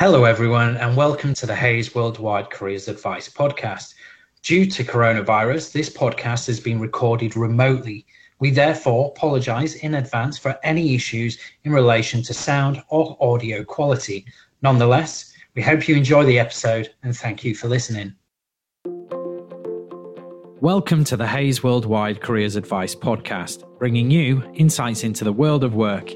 Hello, everyone, and welcome to the Hays Worldwide Careers Advice podcast. Due to coronavirus, this podcast has been recorded remotely. We therefore apologize in advance for any issues in relation to sound or audio quality. Nonetheless, we hope you enjoy the episode and thank you for listening. Welcome to the Hays Worldwide Careers Advice podcast, bringing you insights into the world of work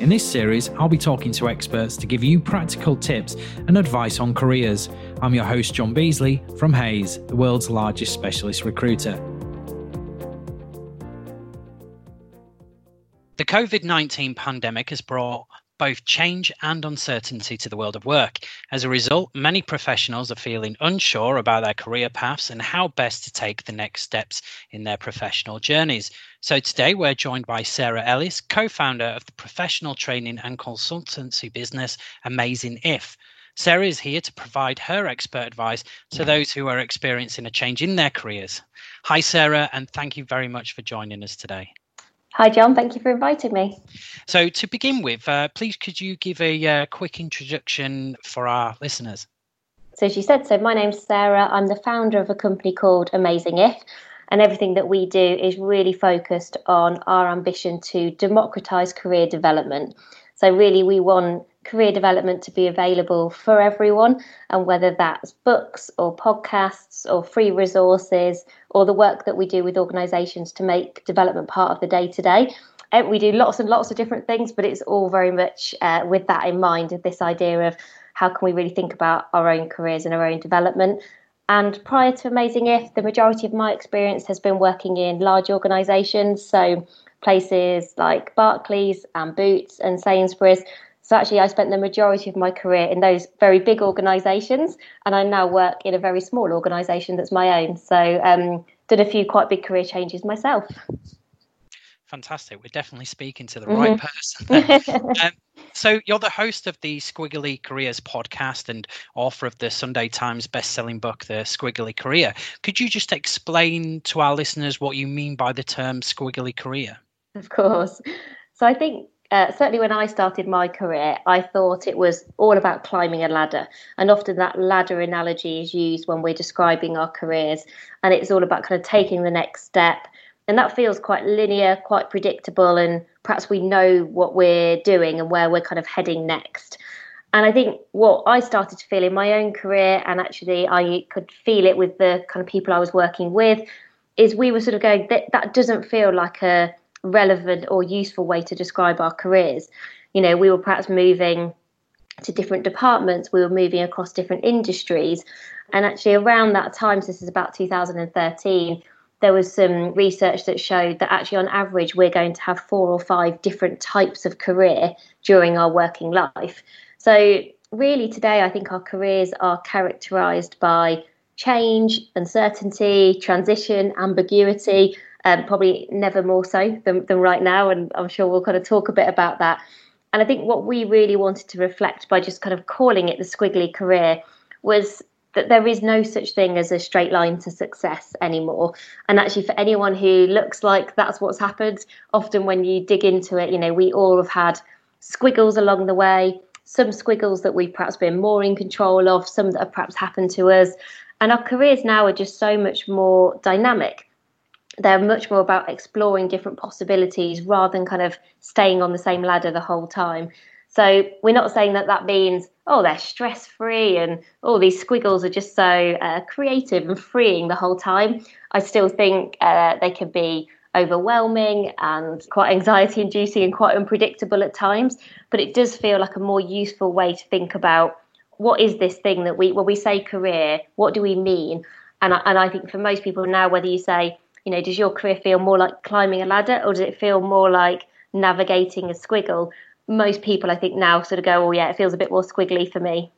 in this series, I'll be talking to experts to give you practical tips and advice on careers. I'm your host, John Beasley from Hays, the world's largest specialist recruiter. The COVID 19 pandemic has brought both change and uncertainty to the world of work. As a result, many professionals are feeling unsure about their career paths and how best to take the next steps in their professional journeys. So today we're joined by Sarah Ellis, co founder of the professional training and consultancy business Amazing If. Sarah is here to provide her expert advice to those who are experiencing a change in their careers. Hi, Sarah, and thank you very much for joining us today. Hi, John. Thank you for inviting me. So, to begin with, uh, please could you give a uh, quick introduction for our listeners? So, as you said, so my name's Sarah. I'm the founder of a company called Amazing If, and everything that we do is really focused on our ambition to democratize career development. So, really, we want career development to be available for everyone, and whether that's books or podcasts or free resources or the work that we do with organisations to make development part of the day to day. And we do lots and lots of different things, but it's all very much uh, with that in mind this idea of how can we really think about our own careers and our own development. And prior to Amazing If, the majority of my experience has been working in large organisations, so places like Barclays and Boots and Sainsbury's, so actually, I spent the majority of my career in those very big organisations, and I now work in a very small organisation that's my own. So, um, did a few quite big career changes myself. Fantastic. We're definitely speaking to the mm-hmm. right person. um, so, you're the host of the Squiggly Careers podcast and author of the Sunday Times best-selling book, The Squiggly Career. Could you just explain to our listeners what you mean by the term squiggly career? Of course. So, I think uh, certainly when I started my career, I thought it was all about climbing a ladder. And often that ladder analogy is used when we're describing our careers. And it's all about kind of taking the next step. And that feels quite linear, quite predictable. And perhaps we know what we're doing and where we're kind of heading next. And I think what I started to feel in my own career, and actually I could feel it with the kind of people I was working with, is we were sort of going, that, that doesn't feel like a relevant or useful way to describe our careers. You know, we were perhaps moving to different departments, we were moving across different industries. And actually, around that time, so this is about 2013, there was some research that showed that actually, on average, we're going to have four or five different types of career during our working life. So, really, today, I think our careers are characterized by change, uncertainty, transition, ambiguity, um, probably never more so than, than right now. And I'm sure we'll kind of talk a bit about that. And I think what we really wanted to reflect by just kind of calling it the squiggly career was that there is no such thing as a straight line to success anymore. And actually, for anyone who looks like that's what's happened, often when you dig into it, you know, we all have had squiggles along the way, some squiggles that we've perhaps been more in control of, some that have perhaps happened to us. And our careers now are just so much more dynamic they're much more about exploring different possibilities rather than kind of staying on the same ladder the whole time. So we're not saying that that means oh they're stress free and all oh, these squiggles are just so uh, creative and freeing the whole time. I still think uh, they can be overwhelming and quite anxiety inducing and quite unpredictable at times. But it does feel like a more useful way to think about what is this thing that we when we say career, what do we mean? And I, and I think for most people now, whether you say you know, does your career feel more like climbing a ladder or does it feel more like navigating a squiggle? Most people, I think, now sort of go, oh, yeah, it feels a bit more squiggly for me.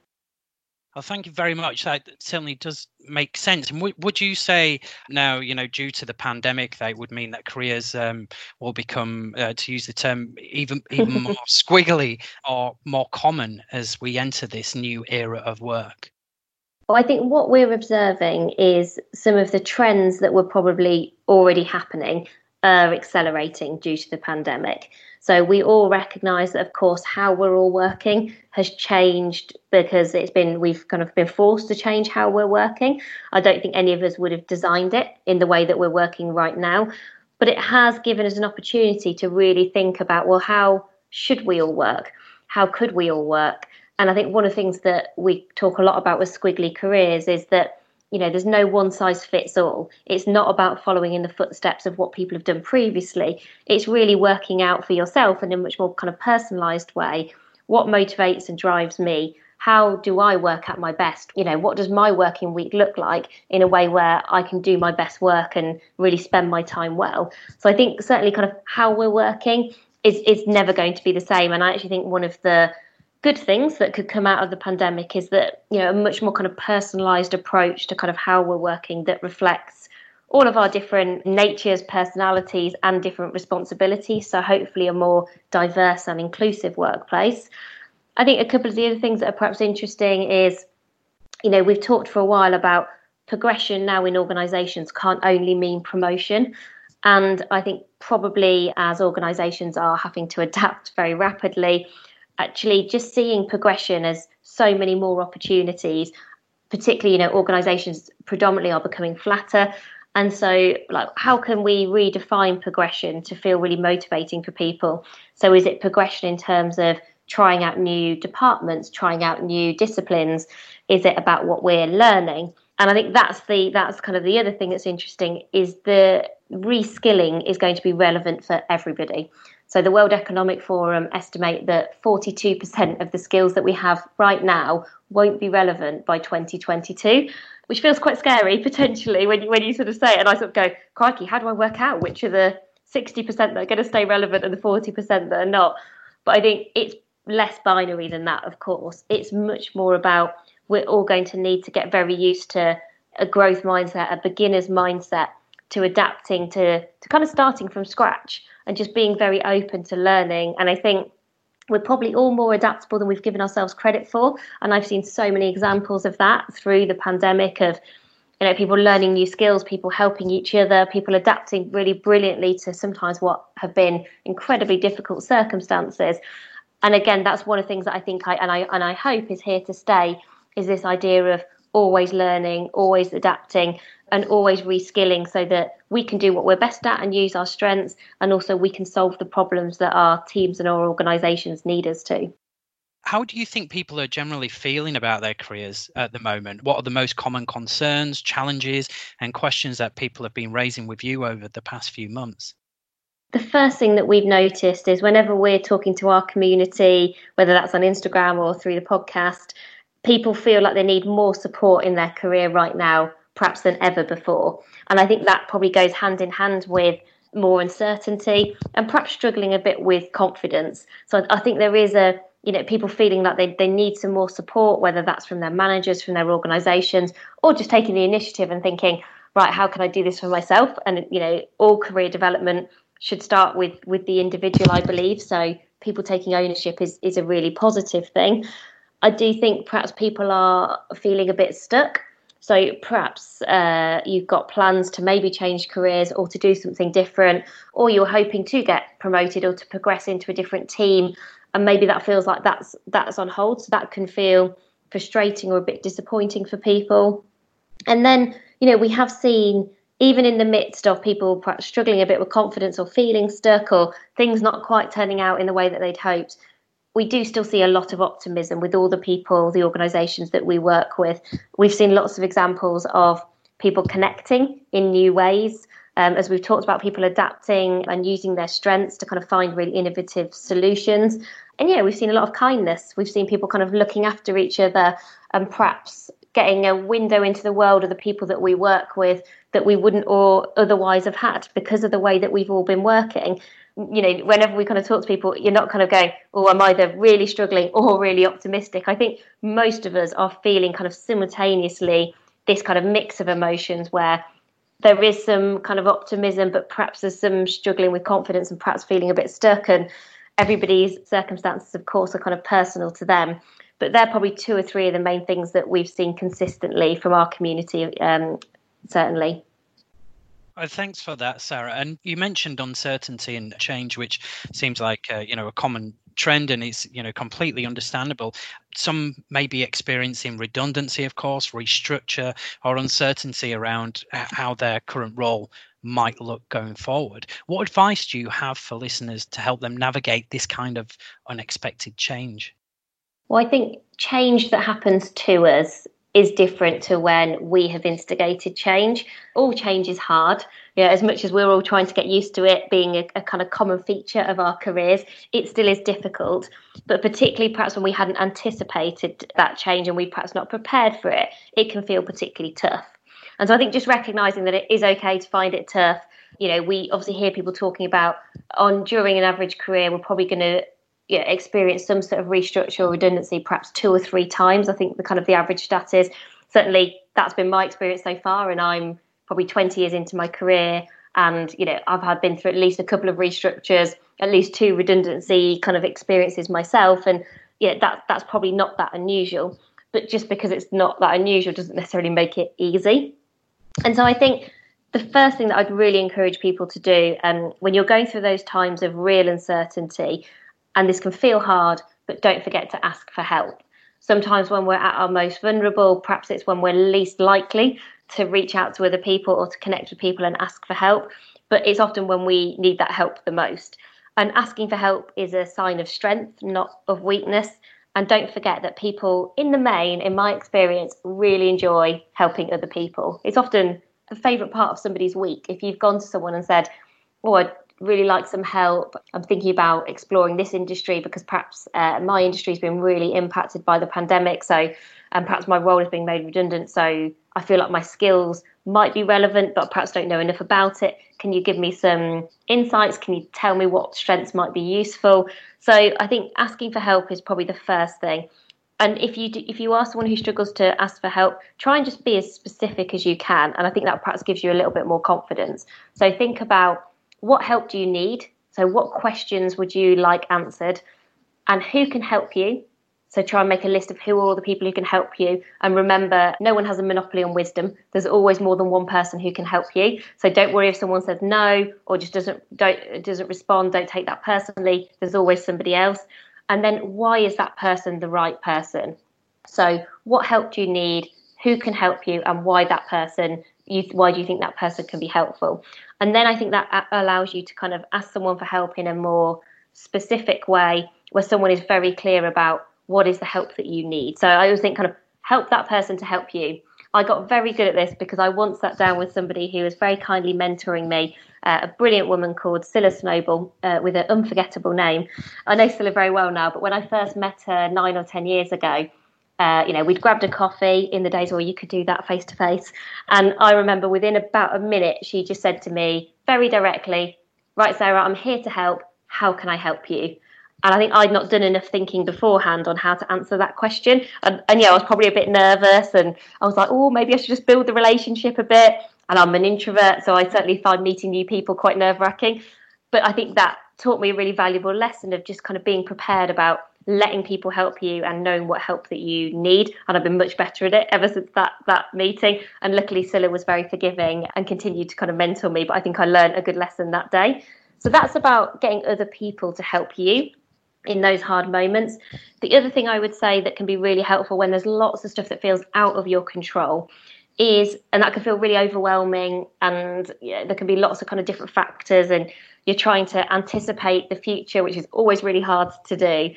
Well, thank you very much. That certainly does make sense. And w- would you say now, you know, due to the pandemic, that would mean that careers um, will become, uh, to use the term, even even more squiggly or more common as we enter this new era of work? Well, I think what we're observing is some of the trends that were probably already happening. are accelerating due to the pandemic. So we all recognise that, of course, how we're all working has changed because it's been we've kind of been forced to change how we're working. I don't think any of us would have designed it in the way that we're working right now, but it has given us an opportunity to really think about well, how should we all work? How could we all work? And I think one of the things that we talk a lot about with Squiggly Careers is that you know there's no one size fits all. It's not about following in the footsteps of what people have done previously. It's really working out for yourself in a much more kind of personalized way what motivates and drives me? How do i work at my best? You know what does my working week look like in a way where i can do my best work and really spend my time well? So i think certainly kind of how we're working is is never going to be the same. And i actually think one of the good things that could come out of the pandemic is that you know a much more kind of personalized approach to kind of how we're working that reflects all of our different natures personalities and different responsibilities. So hopefully a more diverse and inclusive workplace. I think a couple of the other things that are perhaps interesting is you know we've talked for a while about progression now in organizations can't only mean promotion. And i think probably as organizations are having to adapt very rapidly actually just seeing progression as so many more opportunities particularly you know organizations predominantly are becoming flatter. And so like how can we redefine progression to feel really motivating for people? So is it progression in terms of trying out new departments trying out new disciplines? Is it about what we're learning? And i think that's the that's kind of the other thing that's interesting is the reskilling is going to be relevant for everybody so the World Economic Forum estimate that 42% of the skills that we have right now won't be relevant by 2022, which feels quite scary potentially when you, when you sort of say it. And I sort of go, crikey, how do I work out which are the 60% that are going to stay relevant and the 40% that are not? But I think it's less binary than that, of course. It's much more about we're all going to need to get very used to a growth mindset, a beginner's mindset, to adapting to, to kind of starting from scratch and just being very open to learning. And I think we're probably all more adaptable than we've given ourselves credit for. And I've seen so many examples of that through the pandemic of you know people learning new skills people helping each other people adapting really brilliantly to sometimes what have been incredibly difficult circumstances and again that's one of the things that i think i and i and i hope is here to stay is this idea of always learning always adapting and always reskilling so that we can do what we're best at and use our strengths and also we can solve the problems that our teams and our organizations need us to. How do you think people are generally feeling about their careers at the moment? What are the most common concerns challenges and questions that people have been raising with you over the past few months? The first thing that we've noticed is whenever we're talking to our community whether that's on instagram or through the podcast people feel like they need more support in their career right now perhaps than ever before. And I think that probably goes hand in hand with more uncertainty and perhaps struggling a bit with confidence. So I think there is a you know people feeling that they, they need some more support whether that's from their managers from their organizations or just taking the initiative and thinking right how can i do this for myself and you know all career development should start with with the individual i believe so people taking ownership is is a really positive thing i do think perhaps people are feeling a bit stuck so perhaps uh, you've got plans to maybe change careers or to do something different, or you're hoping to get promoted or to progress into a different team, and maybe that feels like that's that's on hold. So that can feel frustrating or a bit disappointing for people. And then you know we have seen even in the midst of people perhaps struggling a bit with confidence or feeling stuck or things not quite turning out in the way that they'd hoped we do still see a lot of optimism with all the people, the organisations that we work with. We've seen lots of examples of people connecting in new ways. Um, as we've talked about, people adapting and using their strengths to kind of find really innovative solutions. And yeah, we've seen a lot of kindness. We've seen people kind of looking after each other and perhaps getting a window into the world of the people that we work with that we wouldn't or otherwise have had because of the way that we've all been working you know, whenever we kind of talk to people, you're not kind of going, oh, I'm either really struggling or really optimistic. I think most of us are feeling kind of simultaneously this kind of mix of emotions where there is some kind of optimism, but perhaps there's some struggling with confidence and perhaps feeling a bit stuck. And everybody's circumstances, of course, are kind of personal to them. But they're probably two or three of the main things that we've seen consistently from our community, um, certainly. Oh, thanks for that, Sarah. And you mentioned uncertainty and change, which seems like uh, you know a common trend, and it's you know completely understandable. Some may be experiencing redundancy, of course, restructure, or uncertainty around how their current role might look going forward. What advice do you have for listeners to help them navigate this kind of unexpected change? Well, I think change that happens to us is different to when we have instigated change. All change is hard. Know, as much as we're all trying to get used to it being a, a, kind of common feature of our careers, it still is difficult. But particularly perhaps when we hadn't anticipated that change and we perhaps not prepared for it, it can feel particularly tough. And so I think just recognizing that it is okay to find it tough. You know, we obviously hear people talking about on during an average career, we're probably going to you know, experience some sort of restructure or redundancy perhaps two or three times. I think the kind of the average stat is certainly that's been my experience so far, and I'm probably 20 years into my career, and you know I've had been through at least a couple of restructures, at least two redundancy kind of experiences myself, and yeah, that that's probably not that unusual. But just because it's not that unusual doesn't necessarily make it easy. And so I think the first thing that I'd really encourage people to do um, when you're going through those times of real uncertainty and this can feel hard, but don't forget to ask for help. Sometimes when we're at our most vulnerable, perhaps it's when we're least likely to reach out to other people or to connect with people and ask for help. But it's often when we need that help the most. And asking for help is a sign of strength, not of weakness. And don't forget that people, in the main, in my experience, really enjoy helping other people. It's often a favourite part of somebody's week. If you've gone to someone and said, Oh, I really like some help. I'm thinking about exploring this industry because perhaps uh, my industry has been really impacted by the pandemic. So, and perhaps my role is being made redundant. So, I feel like my skills might be relevant, but perhaps don't know enough about it. Can you give me some insights? Can you tell me what strengths might be useful? So, I think asking for help is probably the first thing. And if you do, if you are someone who struggles to ask for help, try and just be as specific as you can. And I think that perhaps gives you a little bit more confidence. So think about what help do you need? So, what questions would you like answered? And who can help you? So, try and make a list of who are all the people who can help you. And remember, no one has a monopoly on wisdom. There's always more than one person who can help you. So, don't worry if someone says no or just doesn't don't doesn't respond. Don't take that personally. There's always somebody else. And then, why is that person the right person? So, what help do you need? Who can help you? And why that person? You, why do you think that person can be helpful? And then I think that allows you to kind of ask someone for help in a more specific way where someone is very clear about what is the help that you need. So I always think kind of help that person to help you. I got very good at this because I once sat down with somebody who was very kindly mentoring me, uh, a brilliant woman called Cilla Snowball uh, with an unforgettable name. I know Cilla very well now, but when I first met her nine or 10 years ago, uh, you know, we'd grabbed a coffee in the days where you could do that face to face. And I remember within about a minute, she just said to me very directly, Right, Sarah, I'm here to help. How can I help you? And I think I'd not done enough thinking beforehand on how to answer that question. And, and yeah, I was probably a bit nervous and I was like, oh, maybe I should just build the relationship a bit. And I'm an introvert, so I certainly find meeting new people quite nerve wracking. But I think that taught me a really valuable lesson of just kind of being prepared about letting people help you and knowing what help that you need. And I've been much better at it ever since that that meeting. And luckily, Cilla was very forgiving and continued to kind of mentor me. But I think I learned a good lesson that day. So that's about getting other people to help you in those hard moments. The other thing I would say that can be really helpful when there's lots of stuff that feels out of your control is, and that can feel really overwhelming, and yeah, there can be lots of kind of different factors, and you're trying to anticipate the future, which is always really hard to do.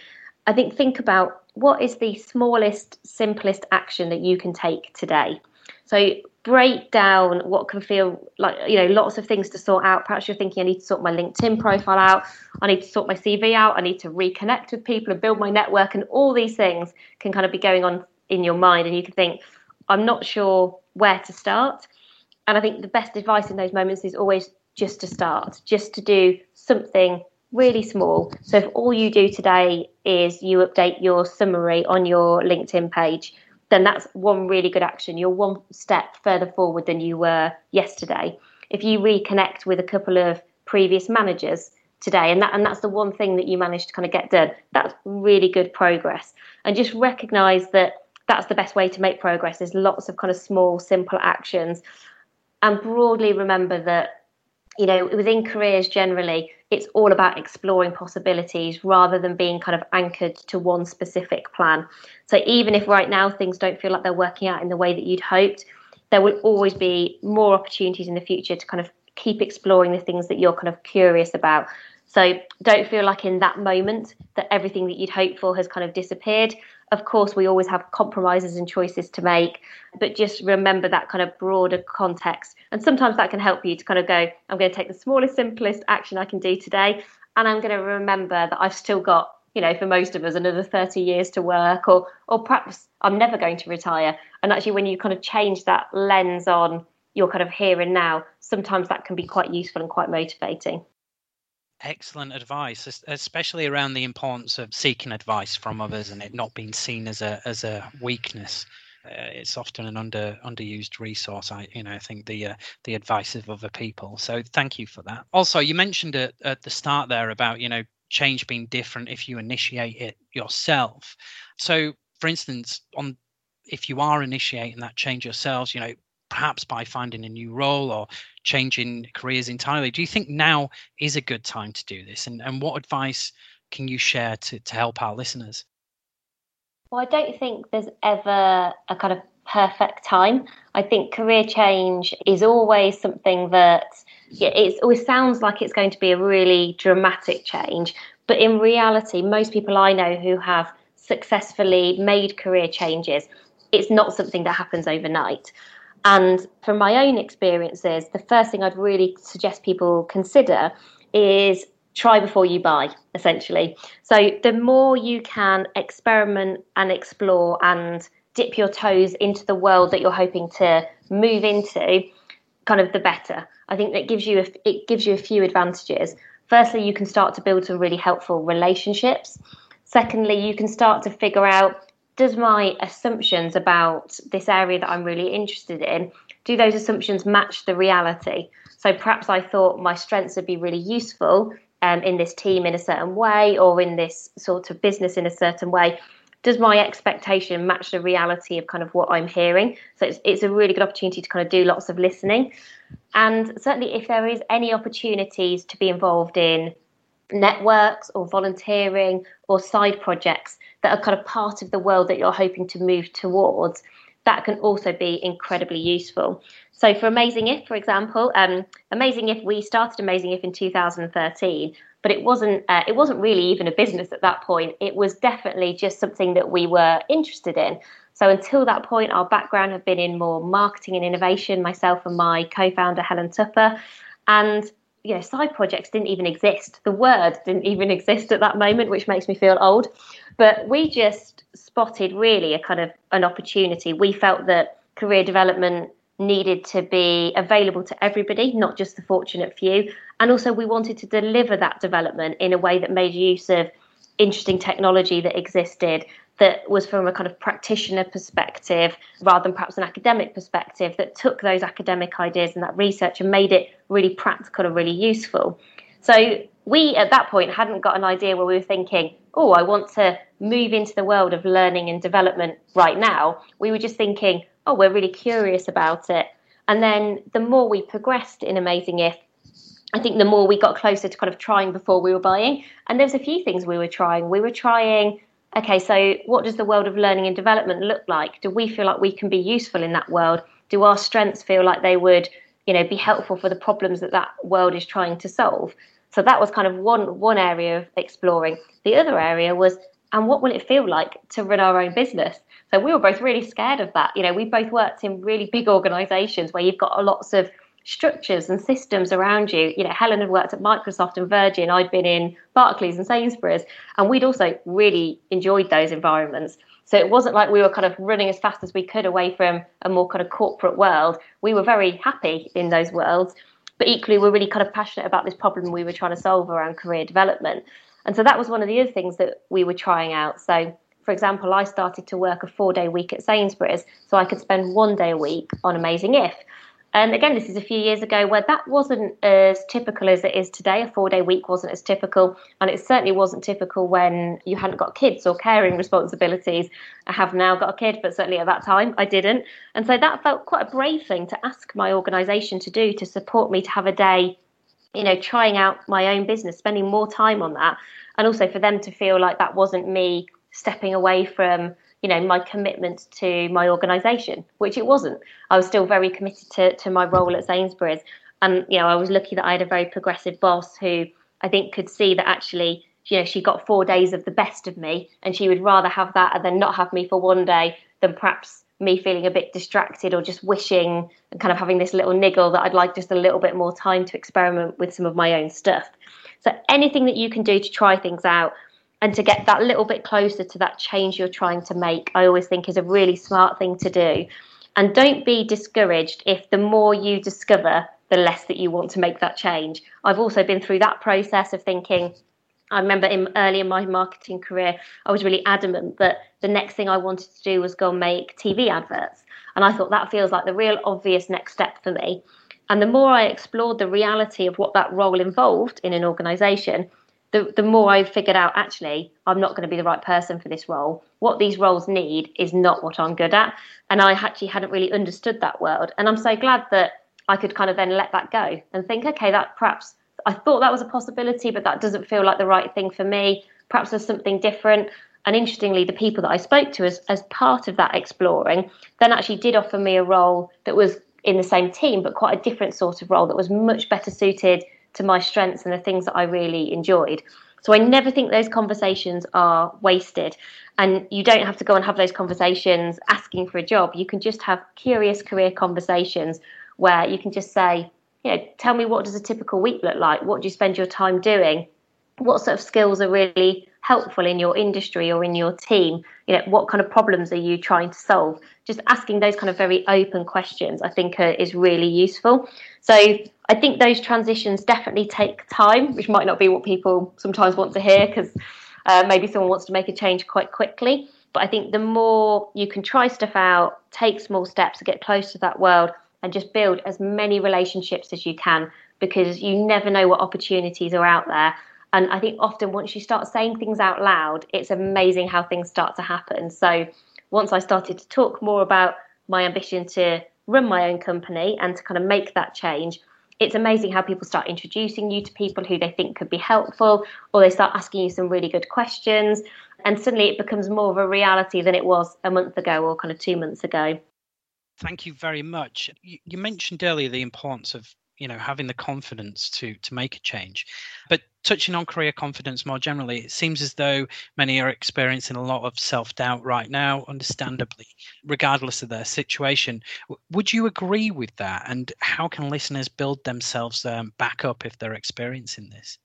I think think about what is the smallest, simplest action that you can take today. So break down what can feel like you know lots of things to sort out. Perhaps you're thinking I need to sort my LinkedIn profile out, I need to sort my CV out, I need to reconnect with people and build my network, and all these things can kind of be going on in your mind, and you can think I'm not sure where to start. And I think the best advice in those moments is always just to start, just to do something really small. So if all you do today is you update your summary on your LinkedIn page, then that's one really good action. You're one step further forward than you were yesterday. If you reconnect with a couple of previous managers today, and that and that's the one thing that you managed to kind of get done, that's really good progress. And just recognize that that's the best way to make progress. There's lots of kind of small, simple actions and broadly remember that you know within careers generally it's all about exploring possibilities rather than being kind of anchored to one specific plan. So even if right now things don't feel like they're working out in the way that you'd hoped there will always be more opportunities in the future to kind of keep exploring the things that you're kind of curious about. So don't feel like in that moment that everything that you'd hoped for has kind of disappeared of course, we always have compromises and choices to make, but just remember that kind of broader context. And sometimes that can help you to kind of go, I'm going to take the smallest, simplest action I can do today. And I'm going to remember that I've still got, you know, for most of us, another 30 years to work, or, or perhaps I'm never going to retire. And actually, when you kind of change that lens on your kind of here and now, sometimes that can be quite useful and quite motivating excellent advice, especially around the importance of seeking advice from others and it not being seen as a as a weakness. Uh, it's often an under underused resource. I you know I think the uh, the advice of other people. So thank you for that. Also, you mentioned at, at the start there about you know change being different if you initiate it yourself. So for instance, on if you are initiating that change yourselves, you know perhaps by finding a new role or changing careers entirely. Do you think now is a good time to do this? And, and what advice can you share to, to help our listeners? Well, I don't think there's ever a kind of perfect time. I think career change is always something that yeah, it always sounds like it's going to be a really dramatic change, but in reality, most people I know who have successfully made career changes, it's not something that happens overnight. And from my own experiences, the first thing I'd really suggest people consider is try before you buy, essentially. So the more you can experiment and explore and dip your toes into the world that you're hoping to move into, kind of the better. I think that gives you a, it gives you a few advantages. Firstly, you can start to build some really helpful relationships. Secondly, you can start to figure out does my assumptions about this area that I'm really interested in, do those assumptions match the reality? So perhaps I thought my strengths would be really useful um, in this team in a certain way or in this sort of business in a certain way. Does my expectation match the reality of kind of what I'm hearing? So it's, it's a really good opportunity to kind of do lots of listening. And certainly, if there is any opportunities to be involved in networks or volunteering or side projects that are kind of part of the world that you're hoping to move towards, that can also be incredibly useful. So for Amazing If, for example, um, Amazing If we started Amazing If in 2013, but it wasn't uh, it wasn't really even a business at that point. It was definitely just something that we were interested in. So until that point, our background had been in more marketing and innovation. Myself and my co-founder Helen Tupper, and you know, side projects didn't even exist. The word didn't even exist at that moment, which makes me feel old. But we just spotted really a kind of an opportunity. We felt that career development needed to be available to everybody, not just the fortunate few. And also, we wanted to deliver that development in a way that made use of interesting technology that existed that was from a kind of practitioner perspective rather than perhaps an academic perspective that took those academic ideas and that research and made it really practical and really useful. So we at that point hadn't got an idea where we were thinking, oh, I want to move into the world of learning and development right now. We were just thinking, oh, we're really curious about it. And then the more we progressed in Amazing If, I think the more we got closer to kind of trying before we were buying. And there's a few things we were trying. We were trying okay, so what does the world of learning and development look like? Do we feel like we can be useful in that world? Do our strengths feel like they would, you know, be helpful for the problems that that world is trying to solve? So that was kind of one one area of exploring. The other area was, and what will it feel like to run our own business? So we were both really scared of that. You know, we both worked in really big organisations where you've got lots of structures and systems around you. You know, Helen had worked at Microsoft and Virgin. I'd been in Barclays and Sainsbury's, and we'd also really enjoyed those environments. So it wasn't like we were kind of running as fast as we could away from a more kind of corporate world. We were very happy in those worlds, but equally we're really kind of passionate about this problem we were trying to solve around career development. And so that was one of the other things that we were trying out. So for example, I started to work a four day week at Sainsbury's so I could spend one day a week on Amazing If. And again, this is a few years ago where that wasn't as typical as it is today. A four day week wasn't as typical. And it certainly wasn't typical when you hadn't got kids or caring responsibilities. I have now got a kid, but certainly at that time I didn't. And so that felt quite a brave thing to ask my organisation to do to support me to have a day, you know, trying out my own business, spending more time on that. And also for them to feel like that wasn't me stepping away from you know my commitment to my organisation, which it wasn't. I was still very committed to to my role at Sainsbury's, and you know I was lucky that I had a very progressive boss who I think could see that actually you know she got four days of the best of me, and she would rather have that and then not have me for one day than perhaps me feeling a bit distracted or just wishing and kind of having this little niggle that I'd like just a little bit more time to experiment with some of my own stuff. So anything that you can do to try things out and to get that little bit closer to that change you're trying to make, I always think is a really smart thing to do. And don't be discouraged if the more you discover, the less that you want to make that change. I've also been through that process of thinking, I remember in early in my marketing career, I was really adamant that the next thing I wanted to do was go and make TV adverts. And I thought that feels like the real obvious next step for me. And the more I explored the reality of what that role involved in an organization, the, the more I figured out actually I'm not going to be the right person for this role. What these roles need is not what I'm good at. And I actually hadn't really understood that world. And I'm so glad that I could kind of then let that go and think, okay, that perhaps I thought that was a possibility, but that doesn't feel like the right thing for me. Perhaps there's something different. And interestingly, the people that I spoke to as, as part of that exploring then actually did offer me a role that was in the same team, but quite a different sort of role that was much better suited to my strengths and the things that I really enjoyed. So I never think those conversations are wasted. And you don't have to go and have those conversations asking for a job. You can just have curious career conversations where you can just say, you know, tell me what does a typical week look like? What do you spend your time doing? What sort of skills are really helpful in your industry or in your team? You know, what kind of problems are you trying to solve? Just asking those kind of very open questions, I think, uh, is really useful. So I think those transitions definitely take time, which might not be what people sometimes want to hear because uh, maybe someone wants to make a change quite quickly. But I think the more you can try stuff out, take small steps to get close to that world, and just build as many relationships as you can because you never know what opportunities are out there. And I think often once you start saying things out loud, it's amazing how things start to happen. So once I started to talk more about my ambition to run my own company and to kind of make that change, it's amazing how people start introducing you to people who they think could be helpful, or they start asking you some really good questions. And suddenly it becomes more of a reality than it was a month ago or kind of two months ago. Thank you very much. You, mentioned earlier the importance of you know having the confidence to to make a change. But touching on career confidence more generally it seems as though many are experiencing a lot of self-doubt right now understandably regardless of their situation. Would you agree with that? And how can listeners build themselves um, back up if they're experiencing this?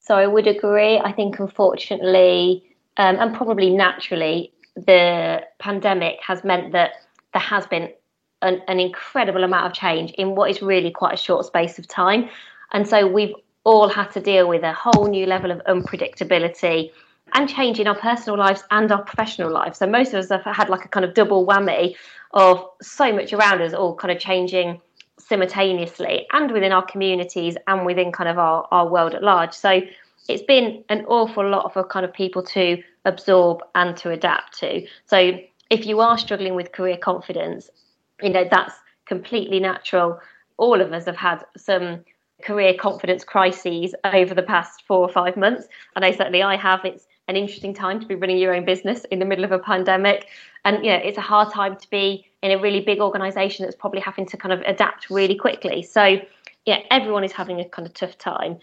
So i would agree. I think unfortunately um, and probably naturally the pandemic has meant that there has been an, an incredible amount of change in what is really quite a short space of time. And so we've all had to deal with a whole new level of unpredictability and change in our personal lives and our professional lives. So most of us have had like a kind of double whammy of so much around us all kind of changing simultaneously and within our communities and within kind of our, our world at large. So it's been an awful lot for kind of people to absorb and to adapt to. So if you are struggling with career confidence you know that's completely natural. All of us have had some career confidence crises over the past four or five months. And i certainly i have. It's an interesting time to be running your own business in the middle of a pandemic. And you know it's a hard time to be in a really big organization that's probably having to kind of adapt really quickly. So yeah everyone is having a kind of tough time.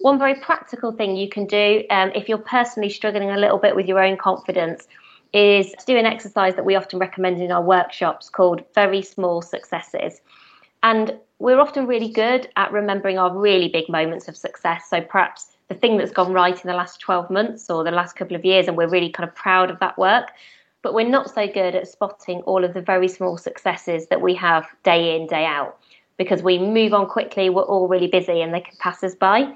One very practical thing you can do um, if you're personally struggling a little bit with your own confidence is to do an exercise that we often recommend in our workshops called very small successes. And we're often really good at remembering our really big moments of success. So perhaps the thing that's gone right in the last 12 months or the last couple of years, and we're really kind of proud of that work. But we're not so good at spotting all of the very small successes that we have day in, day out, because we move on quickly, we're all really busy, and they can pass us by.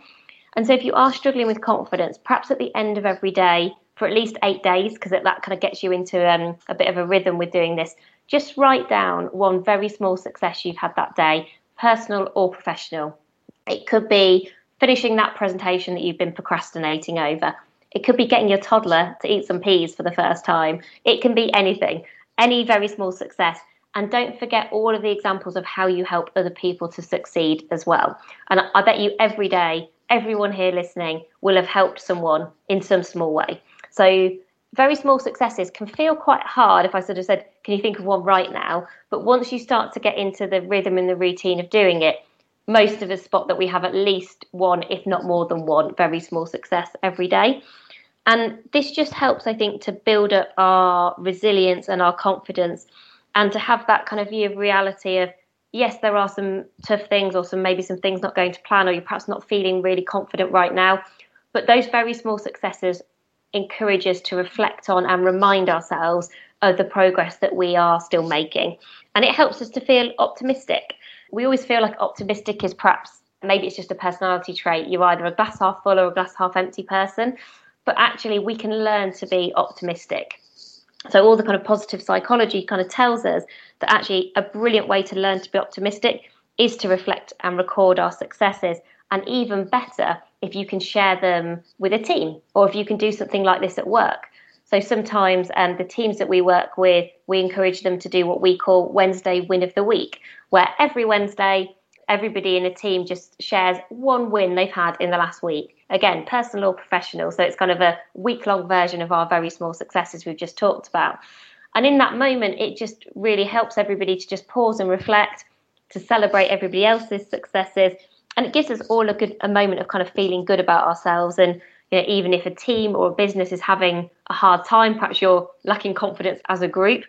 And so if you are struggling with confidence, perhaps at the end of every day, for at least eight days because that kind of gets you into um, a bit of a rhythm with doing this. just write down one very small success you've had that day, personal or professional. It could be finishing that presentation that you've been procrastinating over. It could be getting your toddler to eat some peas for the first time. It can be anything, any very small success. And don't forget all of the examples of how you help other people to succeed as well. And I bet you every day, everyone here listening will have helped someone in some small way. So very small successes can feel quite hard if I sort of said, Can you think of one right now? But once you start to get into the rhythm and the routine of doing it, most of us spot that we have at least one, if not more than one, very small success every day. And this just helps, I think, to build up our resilience and our confidence and to have that kind of view of reality of, yes, there are some tough things or some maybe some things not going to plan or you're perhaps not feeling really confident right now. But those very small successes encourage us to reflect on and remind ourselves of the progress that we are still making. And it helps us to feel optimistic. We always feel like optimistic is perhaps maybe it's just a personality trait. You're either a glass half full or a glass half empty person but actually we can learn to be optimistic. So all the kind of positive psychology kind of tells us that actually a brilliant way to learn to be optimistic is to reflect and record our successes and even better if you can share them with a team or if you can do something like this at work. So sometimes um, the teams that we work with, we encourage them to do what we call Wednesday win of the week, where every Wednesday everybody in a team just shares one win they've had in the last week. Again, personal or professional. So it's kind of a week long version of our very small successes we've just talked about. And in that moment, it just really helps everybody to just pause and reflect, to celebrate everybody else's successes. And it gives us all a good a moment of kind of feeling good about ourselves. And you know, even if a team or a business is having a hard time, perhaps you're lacking confidence as a group,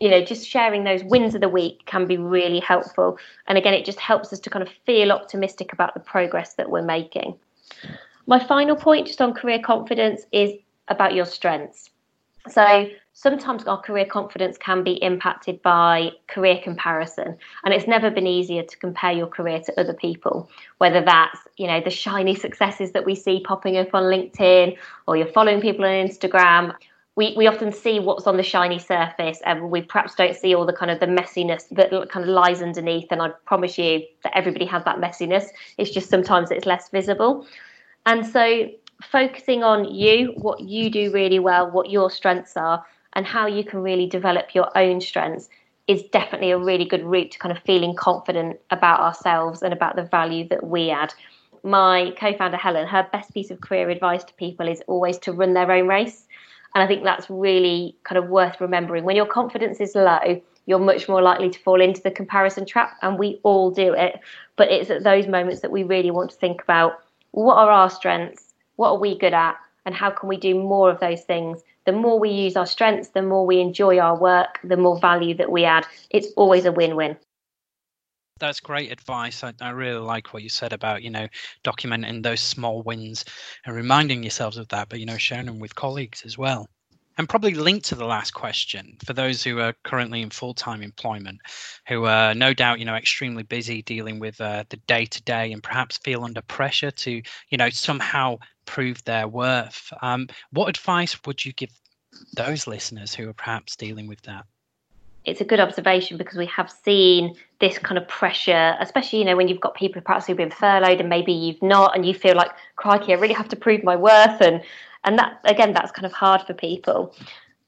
you know, just sharing those wins of the week can be really helpful. And again, it just helps us to kind of feel optimistic about the progress that we're making. My final point, just on career confidence, is about your strengths. So sometimes our career confidence can be impacted by career comparison, and it's never been easier to compare your career to other people. Whether that's you know the shiny successes that we see popping up on LinkedIn, or you're following people on Instagram, we, we often see what's on the shiny surface and we perhaps don't see all the kind of the messiness that kind of lies underneath and i promise you that everybody has that messiness it's just sometimes it's less visible and so focusing on you what you do really well what your strengths are and how you can really develop your own strengths is definitely a really good route to kind of feeling confident about ourselves and about the value that we add my co-founder helen her best piece of career advice to people is always to run their own race and I think that's really kind of worth remembering. When your confidence is low, you're much more likely to fall into the comparison trap, and we all do it. But it's at those moments that we really want to think about what are our strengths, what are we good at, and how can we do more of those things. The more we use our strengths, the more we enjoy our work, the more value that we add. It's always a win win that's great advice. I, I, really like what you said about you know documenting those small wins and reminding yourselves of that, but you know sharing them with colleagues as well. And probably linked to the last question for those who are currently in full-time employment, who are no doubt you know extremely busy dealing with uh, the day-to-day and perhaps feel under pressure to you know somehow prove their worth. Um, what advice would you give those listeners who are perhaps dealing with that? it's a good observation because we have seen this kind of pressure, especially you know when you've got people perhaps who've been furloughed and maybe you've not, and you feel like, crikey, I really have to prove my worth, and and that again, that's kind of hard for people.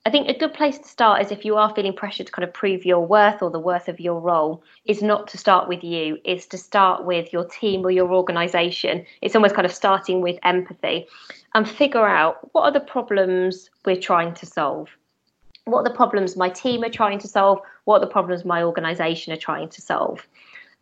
I think a good place to start is if you are feeling pressure to kind of prove your worth or the worth of your role, is not to start with you, is to start with your team or your organization. It's almost kind of starting with empathy and figure out what are the problems we're trying to solve what are the problems my team are trying to solve, what are the problems my organization are trying to solve.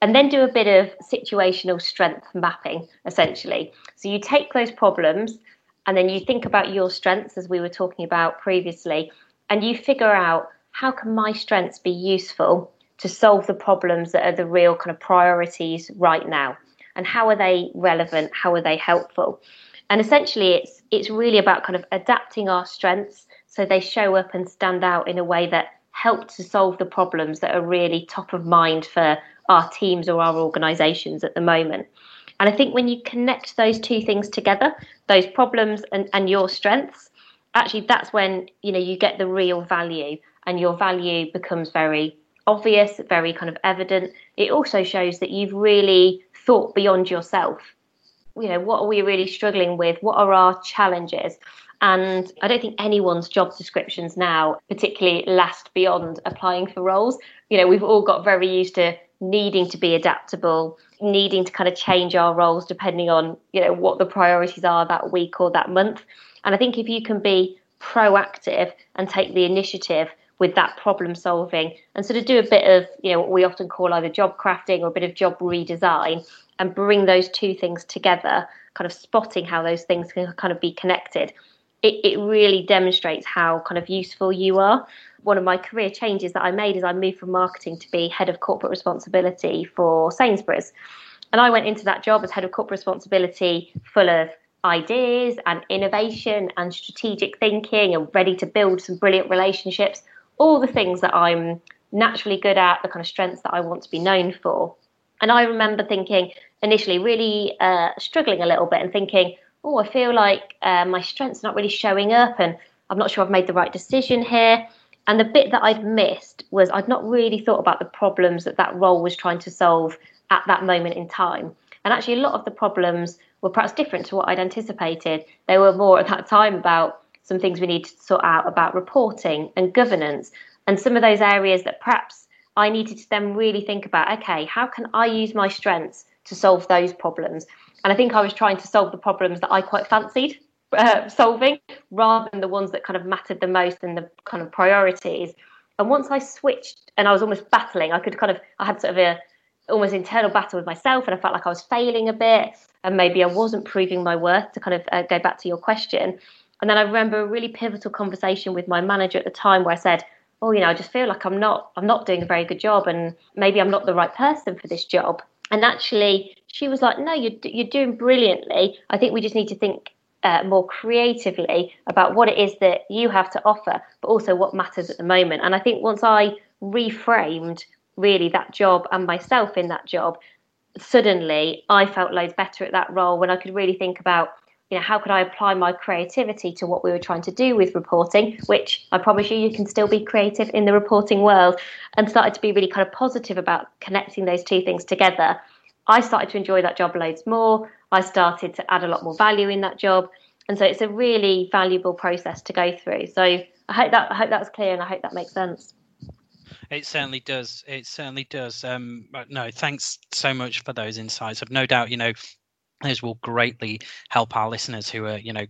And then do a bit of situational strength mapping, essentially. So you take those problems and then you think about your strengths, as we were talking about previously, and you figure out how can my strengths be useful to solve the problems that are the real kind of priorities right now? And how are they relevant? How are they helpful? And essentially it's it's really about kind of adapting our strengths so they show up and stand out in a way that help to solve the problems that are really top of mind for our teams or our organizations at the moment. And I think when you connect those two things together, those problems and, and your strengths, actually that's when you know you get the real value and your value becomes very obvious, very kind of evident, it also shows that you've really thought beyond yourself. You know, what are we really struggling with? What are our challenges? And I don't think anyone's job descriptions now particularly last beyond applying for roles. You know, we've all got very used to needing to be adaptable, needing to kind of change our roles depending on, you know, what the priorities are that week or that month. And I think if you can be proactive and take the initiative with that problem solving and sort of do a bit of, you know, what we often call either job crafting or a bit of job redesign and bring those two things together, kind of spotting how those things can kind of be connected. It, it really demonstrates how kind of useful you are. One of my career changes that I made is I moved from marketing to be head of corporate responsibility for Sainsbury's. And I went into that job as head of corporate responsibility, full of ideas and innovation and strategic thinking and ready to build some brilliant relationships all the things that I'm naturally good at, the kind of strengths that I want to be known for. And I remember thinking initially, really uh, struggling a little bit and thinking, oh, I feel like uh, my strengths are not really showing up and I'm not sure I've made the right decision here. And the bit that I'd missed was I'd not really thought about the problems that that role was trying to solve at that moment in time. And actually, a lot of the problems were perhaps different to what I'd anticipated. They were more at that time about some things we need to sort out about reporting and governance and some of those areas that perhaps I needed to then really think about okay, how can I use my strengths to solve those problems? And I think I was trying to solve the problems that I quite fancied uh, solving rather than the ones that kind of mattered the most and the kind of priorities. And once I switched and I was almost battling, I could kind of, I had sort of a almost internal battle with myself and I felt like I was failing a bit and maybe I wasn't proving my worth to kind of uh, go back to your question. And then I remember a really pivotal conversation with my manager at the time where I said, "Oh, you know, I just feel like I'm not I'm not doing a very good job, and maybe I'm not the right person for this job." And actually, she was like, "No, you're you're doing brilliantly. I think we just need to think uh, more creatively about what it is that you have to offer, but also what matters at the moment." And I think once I reframed really that job and myself in that job, suddenly I felt loads better at that role when I could really think about you know, how could I apply my creativity to what we were trying to do with reporting, which I promise you, you can still be creative in the reporting world, and started to be really kind of positive about connecting those two things together. I started to enjoy that job loads more. I started to add a lot more value in that job. And so it's a really valuable process to go through. So I hope that I hope that's clear and I hope that makes sense. It certainly does. It certainly does. Um, no, thanks so much for those insights. I've no doubt, you know, those will greatly help our listeners who are, you know,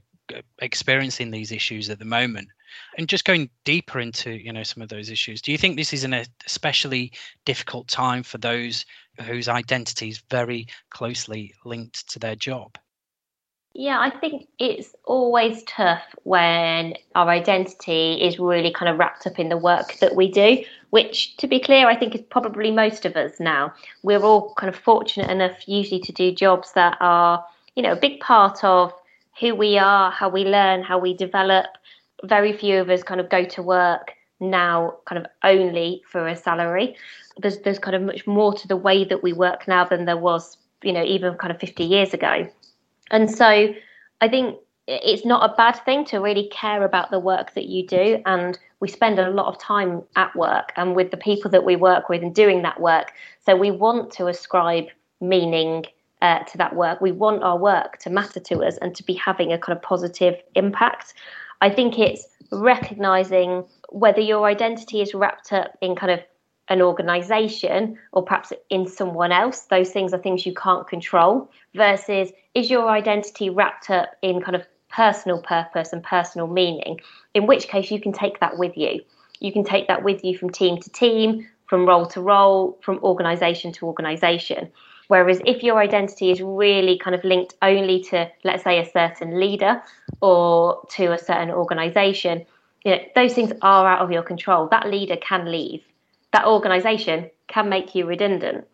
experiencing these issues at the moment. And just going deeper into, you know, some of those issues, do you think this is an especially difficult time for those whose identity is very closely linked to their job? Yeah, I think it's always tough when our identity is really kind of wrapped up in the work that we do, which, to be clear, I think is probably most of us now. We're all kind of fortunate enough usually to do jobs that are, you know, a big part of who we are, how we learn, how we develop. Very few of us kind of go to work now kind of only for a salary. There's there's kind of much more to the way that we work now than there was, you know, even kind of 50 years ago. And so I think it's not a bad thing to really care about the work that you do. And we spend a lot of time at work and with the people that we work with and doing that work. So we want to ascribe meaning uh, to that work. We want our work to matter to us and to be having a kind of positive impact. I think it's recognizing whether your identity is wrapped up in kind of an organization or perhaps in someone else. Those things are things you can't control, versus is your identity wrapped up in kind of personal purpose and personal meaning, in which case you can take that with you. You can take that with you from team to team, from role to role, from organization to organization. Whereas if your identity is really kind of linked only to, let's say, a certain leader or to a certain organization, you know, those things are out of your control. That leader can leave that organization can make you redundant.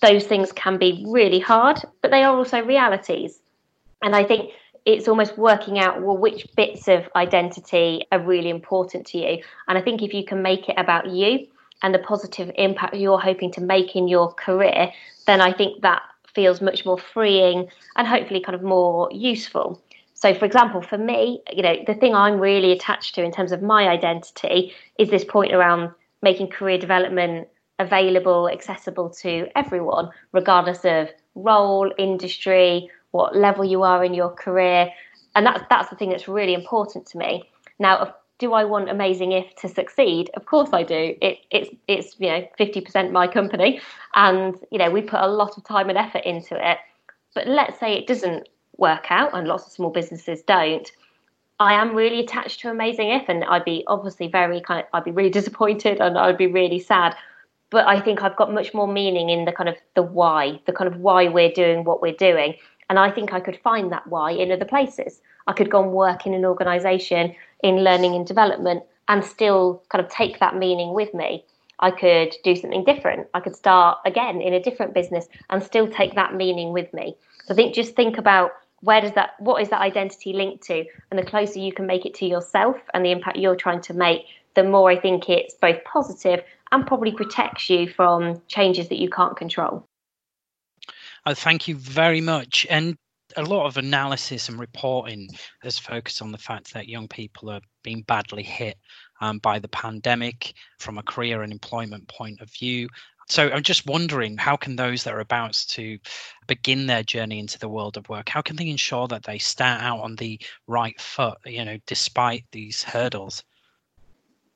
Those things can be really hard, but they are also realities. And I think it's almost working out well which bits of identity are really important to you. And I think if you can make it about you and the positive impact you're hoping to make in your career, then I think that feels much more freeing and hopefully kind of more useful. So, for example, for me, you know, the thing I'm really attached to in terms of my identity is this point around making career development available, accessible to everyone, regardless of role, industry, what level you are in your career. And that's that's the thing that's really important to me. Now, do I want Amazing If to succeed? Of course I do. It, it's it's you know 50% my company, and you know we put a lot of time and effort into it. But let's say it doesn't work out, and lots of small businesses don't. I am really attached to Amazing If, and I'd be obviously very kind of, I'd be really disappointed, and I'd be really sad. But I think I've got much more meaning in the kind of the why, the kind of why we're doing what we're doing, and I think I could find that why in other places. I could go and work in an organisation in learning and development, and still kind of take that meaning with me. I could do something different. I could start again in a different business and still take that meaning with me. So I think just think about where does that what is that identity linked to? And the closer you can make it to yourself and the impact you're trying to make the more i think it's both positive and probably protects you from changes that you can't control. Uh, thank you very much. And a lot of analysis and reporting has focused on the fact that young people are being badly hit um, by the pandemic from a career and employment point of view so I'm just wondering, how can those that are about to begin their journey into the world of work, how can they ensure that they start out on the right foot, you know, despite these hurdles?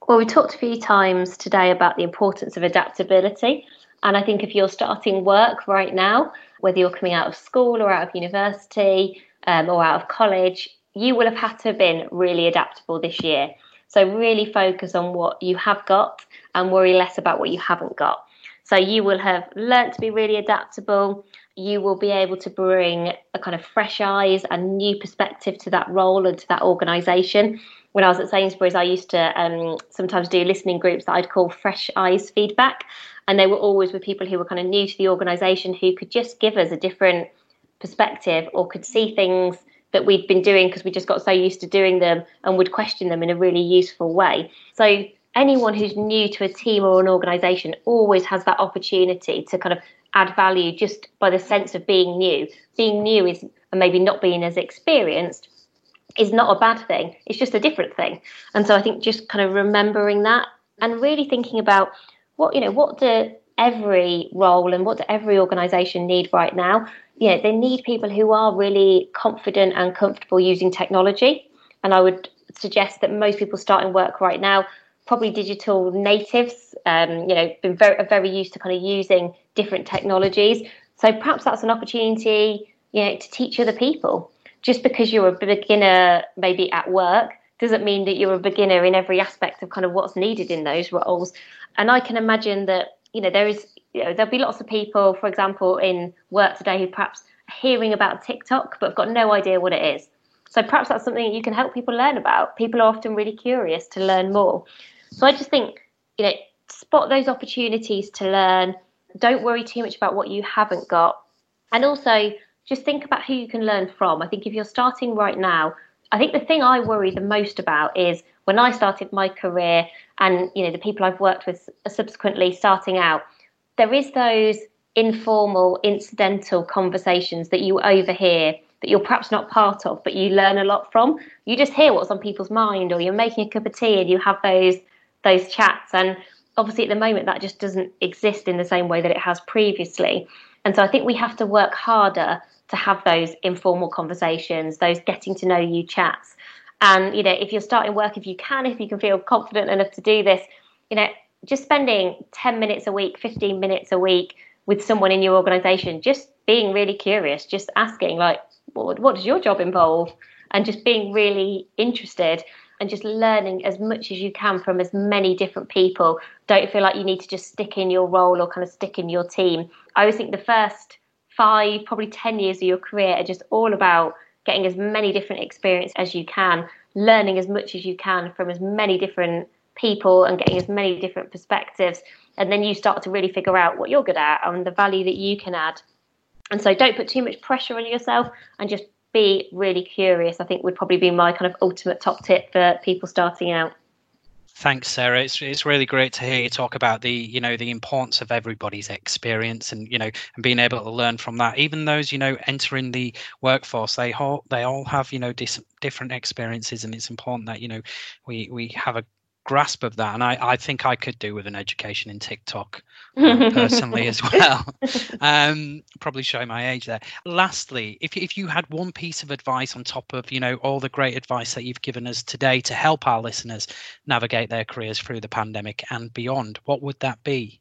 Well, we talked a few times today about the importance of adaptability. And I think if you're starting work right now, whether you're coming out of school or out of university um, or out of college, you will have had to have been really adaptable this year. So really focus on what you have got and worry less about what you haven't got. So you will have learnt to be really adaptable. You will be able to bring a kind of fresh eyes and new perspective to that role and to that organisation. When I was at Sainsbury's, I used to um, sometimes do listening groups that I'd call fresh eyes feedback. And they were always with people who were kind of new to the organisation who could just give us a different perspective or could see things that we'd been doing because we just got so used to doing them and would question them in a really useful way. So anyone who's new to a team or an organization always has that opportunity to kind of add value just by the sense of being new. Being new is and maybe not being as experienced is not a bad thing. It's just a different thing. And so I think just kind of remembering that and really thinking about what, you know, what do every role and what do every organization need right now? Yeah, they need people who are really confident and comfortable using technology. And I would suggest that most people starting work right now probably digital natives, um, you know, been very, very used to kind of using different technologies. So perhaps that's an opportunity, you know, to teach other people. Just because you're a beginner, maybe at work, doesn't mean that you're a beginner in every aspect of kind of what's needed in those roles. And I can imagine that, you know, there is, you know, there'll be lots of people, for example, in work today who perhaps hearing about TikTok but have got no idea what it is. So perhaps that's something you can help people learn about. People are often really curious to learn more. So I just think, you know, spot those opportunities to learn. Don't worry too much about what you haven't got. And also just think about who you can learn from. I think if you're starting right now, I think the thing I worry the most about is when I started my career and you know the people I've worked with subsequently starting out, there is those informal, incidental conversations that you overhear that you're perhaps not part of, but you learn a lot from. You just hear what's on people's mind, or you're making a cup of tea and you have those those chats. And obviously, at the moment, that just doesn't exist in the same way that it has previously. And so I think we have to work harder to have those informal conversations, those getting to know you chats. And, you know, if you're starting work, if you can, if you can feel confident enough to do this, you know, just spending 10 minutes a week, 15 minutes a week with someone in your organization, just being really curious, just asking, like, what, what does your job involve? And just being really interested and just learning as much as you can from as many different people. Don't feel like you need to just stick in your role or kind of stick in your team. I always think the first five, probably 10 years of your career are just all about getting as many different experiences as you can, learning as much as you can from as many different people and getting as many different perspectives. And then you start to really figure out what you're good at and the value that you can add. And so don't put too much pressure on yourself and just be really curious, I think would probably be my kind of ultimate top tip for people starting out. Thanks, Sarah. It's it's really great to hear you talk about the you know the importance of everybody's experience and you know and being able to learn from that. Even those you know entering the workforce, they all they all have you know dis- different experiences, and it's important that you know we we have a grasp of that and I, I think i could do with an education in tiktok uh, personally as well. Um probably show my age there. Lastly if, if you had one piece of advice on top of you know all the great advice that you've given us today to help our listeners navigate their careers through the pandemic and beyond what would that be?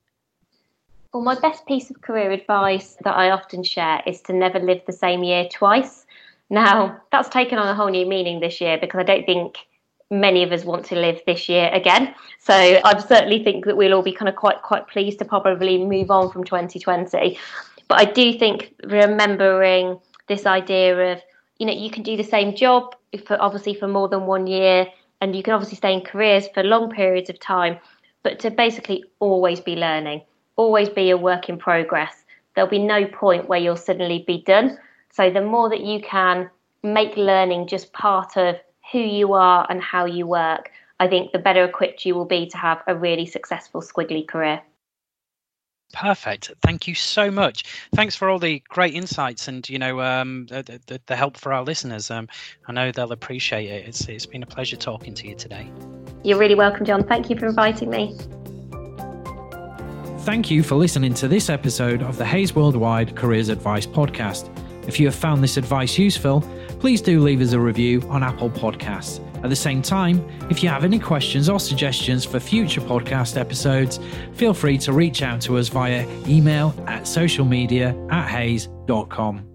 Well my best piece of career advice that i often share is to never live the same year twice. Now that's taken on a whole new meaning this year because i don't think many of us want to live this year again. So I certainly think that we'll all be kind of quite quite pleased to probably move on from 2020. But I do think remembering this idea of you know you can do the same job for obviously for more than one year, and you can obviously stay in careers for long periods of time, but to basically always be learning, always be a work in progress. There'll be no point where you'll suddenly be done. So the more that you can make learning just part of who you are and how you work, I think the better equipped you will be to have a really successful squiggly career. Perfect. Thank you so much. Thanks for all the great insights and you know um, the, the, the, help for our listeners. Um, I know they'll appreciate it. It's it's been a pleasure talking to you today. You're really welcome, John. Thank you for inviting me. Thank you for listening to this episode of the Hays Worldwide Careers Advice podcast. If you have found this advice useful, please do leave us a review on Apple Podcasts. At the same time, if you have any questions or suggestions for future podcast episodes, feel free to reach out to us via email at socialmedia at hays.com.